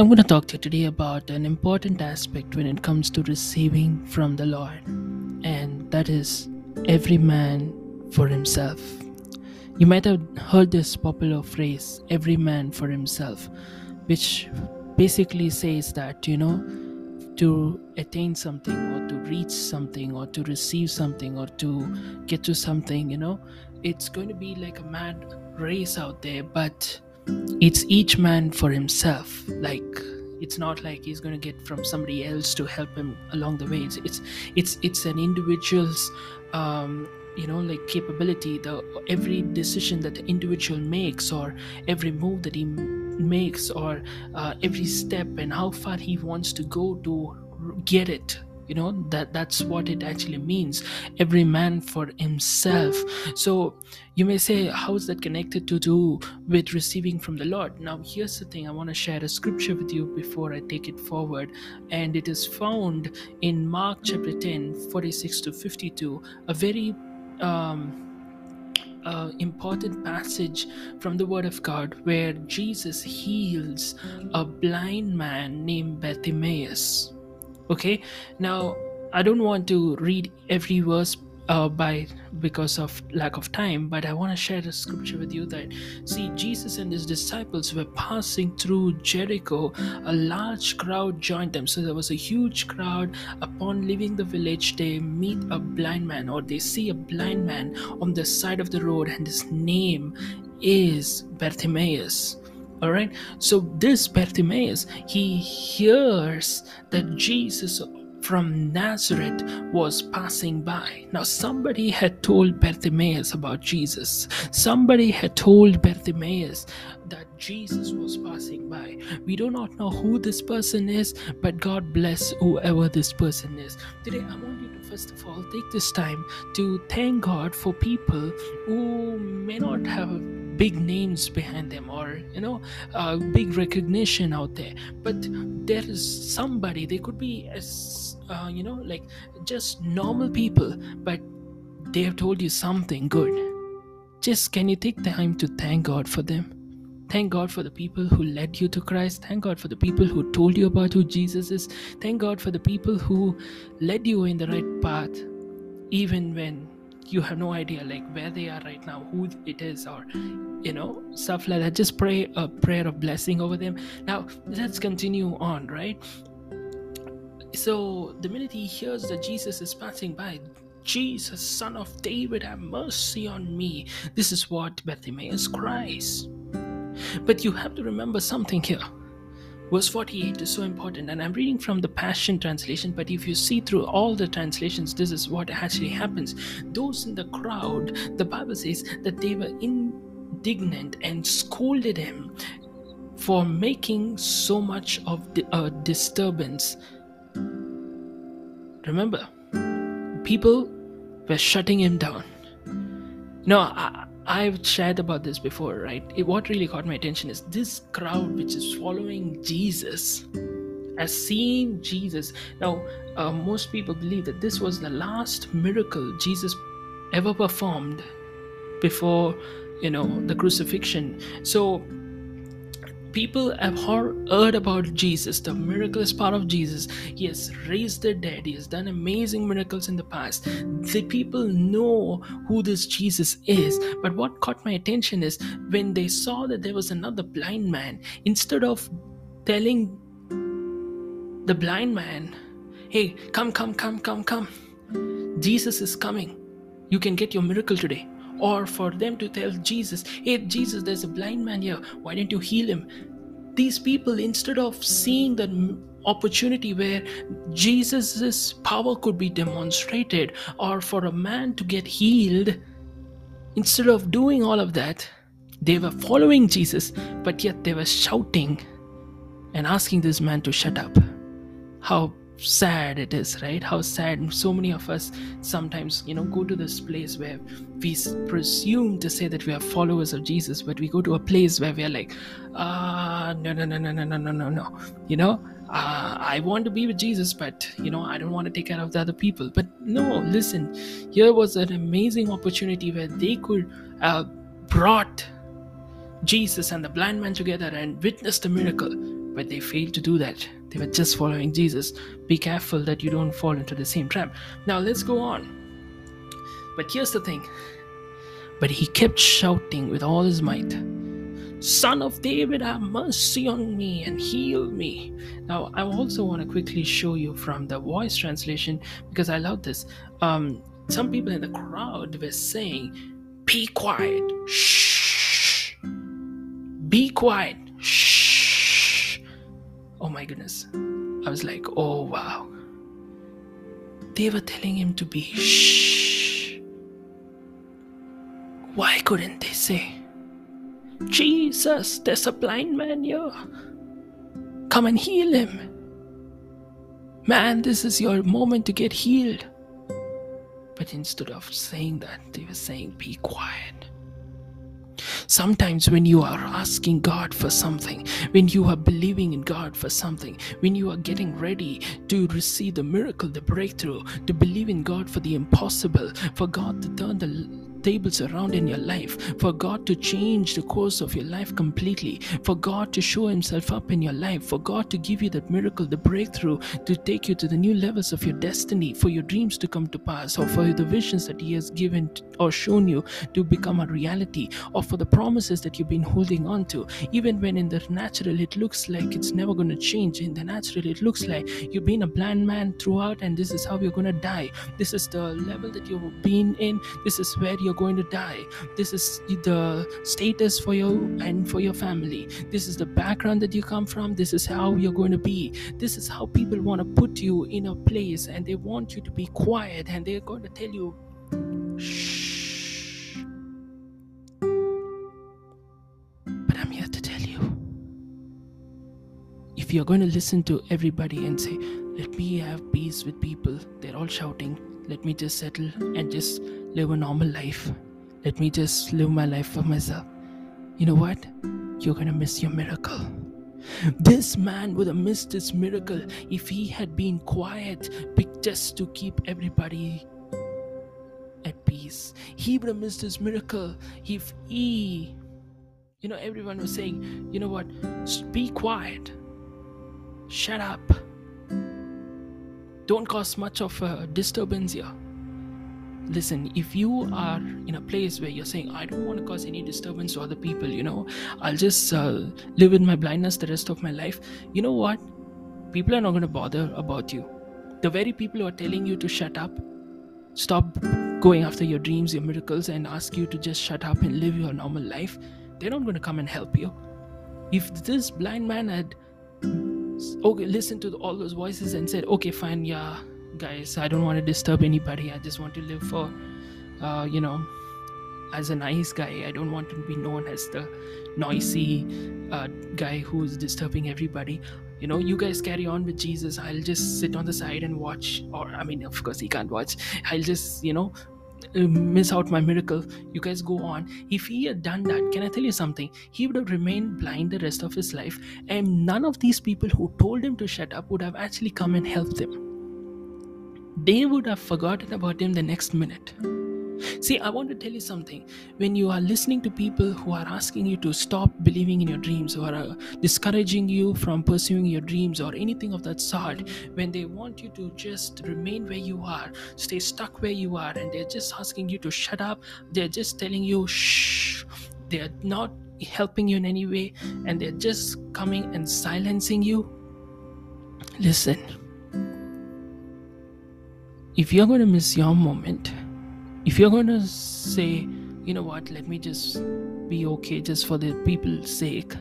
I'm going to talk to you today about an important aspect when it comes to receiving from the Lord, and that is every man for himself. You might have heard this popular phrase, every man for himself, which basically says that, you know, to attain something or to reach something or to receive something or to get to something, you know, it's going to be like a mad race out there, but it's each man for himself. Like it's not like he's going to get from somebody else to help him along the way it's it's it's, it's an individual's um, you know like capability. The every decision that the individual makes or every move that he makes or uh, every step and how far he wants to go to get it you know that that's what it actually means every man for himself. So you may say how is that connected to do with receiving from the lord? Now here's the thing i want to share a scripture with you before i take it forward and it is found in mark chapter 10 46 to 52 a very um, uh, important passage from the Word of God where Jesus heals a blind man named Bartimaeus okay? Now i don't want to read every verse uh, by because of lack of time but i want to share a scripture with you that see jesus and his disciples were passing through jericho. A large crowd joined them. So there was a huge crowd. Upon leaving the village they meet a blind man or they see a blind man on the side of the road and his name is bartimaeus all right so this bartimaeus he hears that jesus from Nazareth was passing by. Now, somebody had told Bartimaeus about Jesus. Somebody had told Bartimaeus that Jesus was passing by. We do not know who this person is, but God bless whoever this person is. Today, I want you to first of all take this time to thank God for people who may not have big names behind them or you know uh, big recognition out there but there is somebody they could be as uh, you know like just normal people but they have told you something good just can you take time to thank god for them Thank God for the people who led you to Christ. Thank God for the people who told you about who Jesus is. Thank God for the people who led you in the right path, even when you have no idea like where they are right now who it is or you know stuff like that. Just pray a prayer of blessing over them. Now let's continue on right? So the minute he hears that jesus is passing by jesus son of david have mercy on me. This is what bartimaeus cries. But you have to remember something here Verse 48 is so important, and I'm reading from the Passion Translation. But if you see through all the translations, this is what actually happens. Those in the crowd, the Bible says that they were indignant and scolded him for making so much of the uh, disturbance. Remember, people were shutting him down. No, I, I've shared about this before, right? It, what really caught my attention is this crowd which is following Jesus, has seen Jesus. Now, uh, most people believe that this was the last miracle Jesus ever performed before, you know, the crucifixion. So, people have heard about Jesus, the miraculous power of Jesus. He has raised the dead, he has done amazing miracles in the past. The people know who this Jesus is. But what caught my attention is when they saw that there was another blind man, instead of telling the blind man, hey, come, come, come, come, come, Jesus is coming. you can get your miracle today or for them to tell jesus hey jesus there's a blind man here. Why didn't you heal him? These people instead of seeing the opportunity where Jesus's power could be demonstrated or for a man to get healed instead of doing all of that they were following jesus but yet they were shouting and asking this man to shut up. How sad it is right? How sad so many of us sometimes you know go to this place where we presume to say that we are followers of jesus but we go to a place where we are like ah no no no no no no no no no. You know? Uh, i want to be with jesus but you know i don't want to take care of the other people. But no listen here was an amazing opportunity where they could uh, brought jesus and the blind man together and witnessed a miracle but they failed to do that they were just following Jesus. Be careful that you don't fall into the same trap. Now let's go on. But here's the thing. But he kept shouting with all his might, Son of David, have mercy on me and heal me. Now, I also want to quickly show you from the voice translation because I love this. Um, some people in the crowd were saying, Be quiet, shh, be quiet, shh oh my goodness. I was like, oh wow. They were telling him to be shh. Why couldn't they say, Jesus, there's a blind man here. Come and heal him. Man, this is your moment to get healed. But instead of saying that, they were saying, be quiet. Sometimes, when you are asking God for something, when you are believing in God for something, when you are getting ready to receive the miracle, the breakthrough, to believe in God for the impossible, for God to turn the tables around in your life, for God to change the course of your life completely, for God to show Himself up in your life, for God to give you that miracle, the breakthrough, to take you to the new levels of your destiny, for your dreams to come to pass, or for the visions that He has given or shown you to become a reality, or for the promises that you've been holding on to, even when in the natural it looks like it's never going to change. In the natural, it looks like you've been a blind man throughout, and this is how you're going to die. This is the level that you've been in. This is where you're going to die. This is the status for you and for your family. This is the background that you come from. This is how you're going to be. This is how people want to put you in a place and they want you to be quiet and they're going to tell you, shh. But I'm here to tell you if you're going to listen to everybody and say, let me have peace with people, they're all shouting, let me just settle and just live a normal life. Let me just live my life for myself. You know what? You're gonna miss your miracle. This man would have missed his miracle if he had been quiet just to keep everybody at peace. He would have missed his miracle if he, you know, everyone was saying, you know what, be quiet, shut up, don't cause much of a disturbance here listen if you are in a place where you're saying i don't want to cause any disturbance to other people you know i'll just uh, live in my blindness the rest of my life you know what? People are not going to bother about you. The very people who are telling you to shut up stop going after your dreams your miracles and ask you to just shut up and live your normal life they're not going to come and help you. If this blind man had okay listened to all those voices and said okay fine yeah guys i don't want to disturb anybody. I just want to live for uh, you know as a nice guy. I don't want to be known as the noisy uh, guy who's disturbing everybody. You know you guys carry on with jesus. I'll just sit on the side and watch. Or i mean of course he can't watch. I'll just you know uh, miss out my miracle. You guys go on. If he had done that can i tell you something? He would have remained blind the rest of his life and none of these people who told him to shut up would have actually come and helped him they would have forgotten about him the next minute. See, I want to tell you something. When you are listening to people who are asking you to stop believing in your dreams or are discouraging you from pursuing your dreams or anything of that sort, when they want you to just remain where you are, stay stuck where you are, and they're just asking you to shut up, they're just telling you, shh, they're not helping you in any way, and they're just coming and silencing you. Listen if you're going to miss your moment, if you're going to say, you know what, let me just be okay just for the people's sake,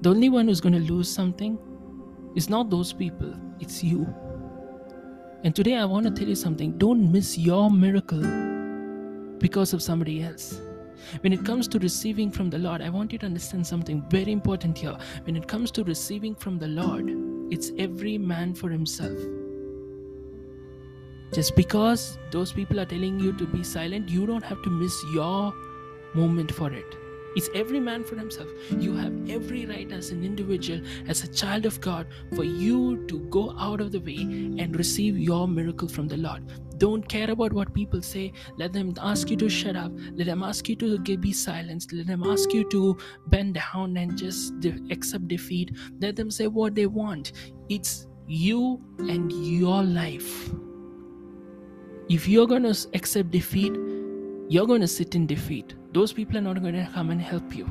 the only one who's going to lose something is not those people, it's you. And today I want to tell you something don't miss your miracle because of somebody else. When it comes to receiving from the Lord, I want you to understand something very important here. When it comes to receiving from the Lord, it's every man for himself. Just because those people are telling you to be silent, you don't have to miss your moment for it. It's every man for himself. You have every right as an individual, as a child of God, for you to go out of the way and receive your miracle from the Lord. Don't care about what people say. Let them ask you to shut up. Let them ask you to be silenced. Let them ask you to bend down and just de- accept defeat. Let them say what they want. It's you and your life. If you're going to accept defeat, you're going to sit in defeat. Those people are not going to come and help you.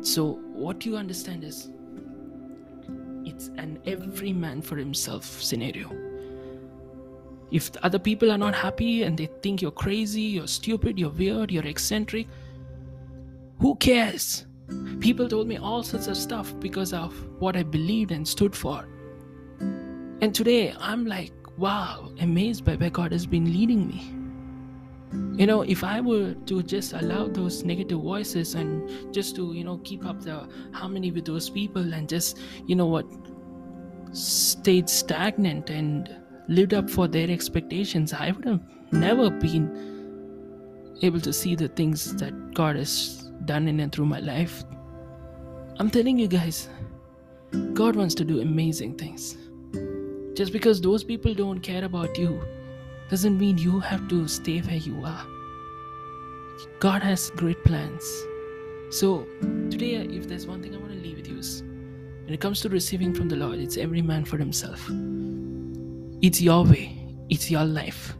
So, what you understand is it's an every man for himself scenario. If the other people are not happy and they think you're crazy, you're stupid, you're weird, you're eccentric, who cares? People told me all sorts of stuff because of what I believed and stood for. And today I'm like, wow, amazed by where God has been leading me. You know, if I were to just allow those negative voices and just to, you know, keep up the harmony with those people and just, you know what, stayed stagnant and lived up for their expectations, I would have never been able to see the things that God has done in and through my life. I'm telling you guys, God wants to do amazing things. Just because those people don't care about you doesn't mean you have to stay where you are. God has great plans. So, today, if there's one thing I want to leave with you is when it comes to receiving from the Lord, it's every man for himself. It's your way, it's your life.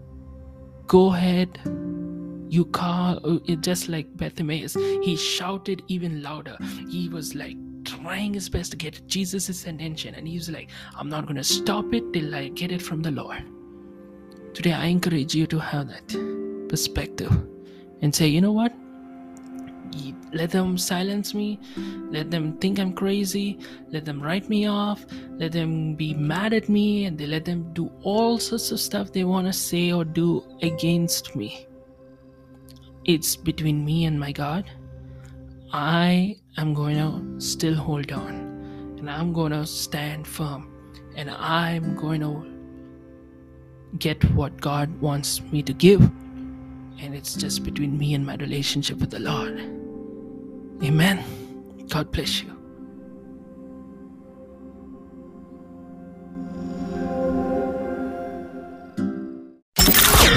Go ahead. You call, uh, just like Bartimaeus, he shouted even louder. He was like trying his best to get Jesus' attention, and he was like, I'm not going to stop it till I get it from the Lord. Today, I encourage you to have that perspective and say, you know what? Let them silence me. Let them think I'm crazy. Let them write me off. Let them be mad at me. And they let them do all sorts of stuff they want to say or do against me. It's between me and my God. I am going to still hold on. And I'm going to stand firm. And I'm going to get what God wants me to give. And it's just between me and my relationship with the Lord. Amen. God bless you.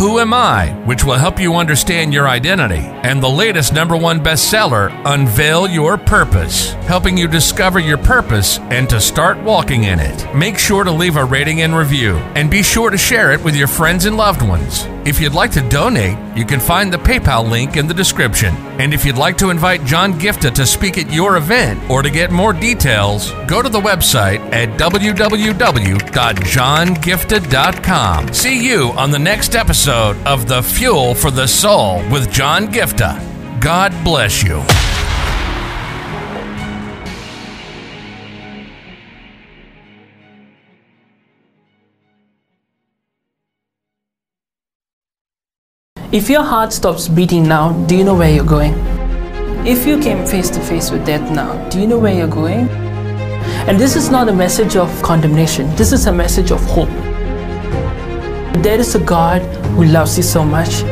Who Am I, which will help you understand your identity, and the latest number one bestseller, Unveil Your Purpose, helping you discover your purpose and to start walking in it. Make sure to leave a rating and review, and be sure to share it with your friends and loved ones. If you'd like to donate, you can find the PayPal link in the description. And if you'd like to invite John Giftah to speak at your event or to get more details, go to the website at www.johngiftah.com. See you on the next episode of The Fuel for the Soul with John Giftah. God bless you. If your heart stops beating now, do you know where you're going? If you came face to face with death now, do you know where you're going? And this is not a message of condemnation, this is a message of hope. There is a God who loves you so much.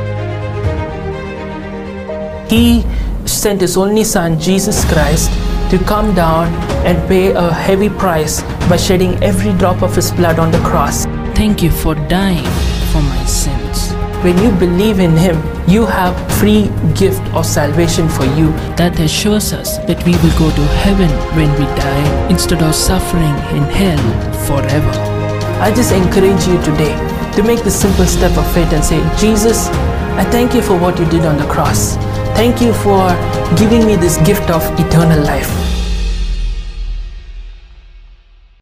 He sent His only Son, Jesus Christ, to come down and pay a heavy price by shedding every drop of His blood on the cross. Thank you for dying for my sins. When you believe in Him, you have free gift of salvation for you that assures us that we will go to heaven when we die instead of suffering in hell forever. I just encourage you today to make the simple step of faith and say, Jesus, I thank you for what you did on the cross. Thank you for giving me this gift of eternal life.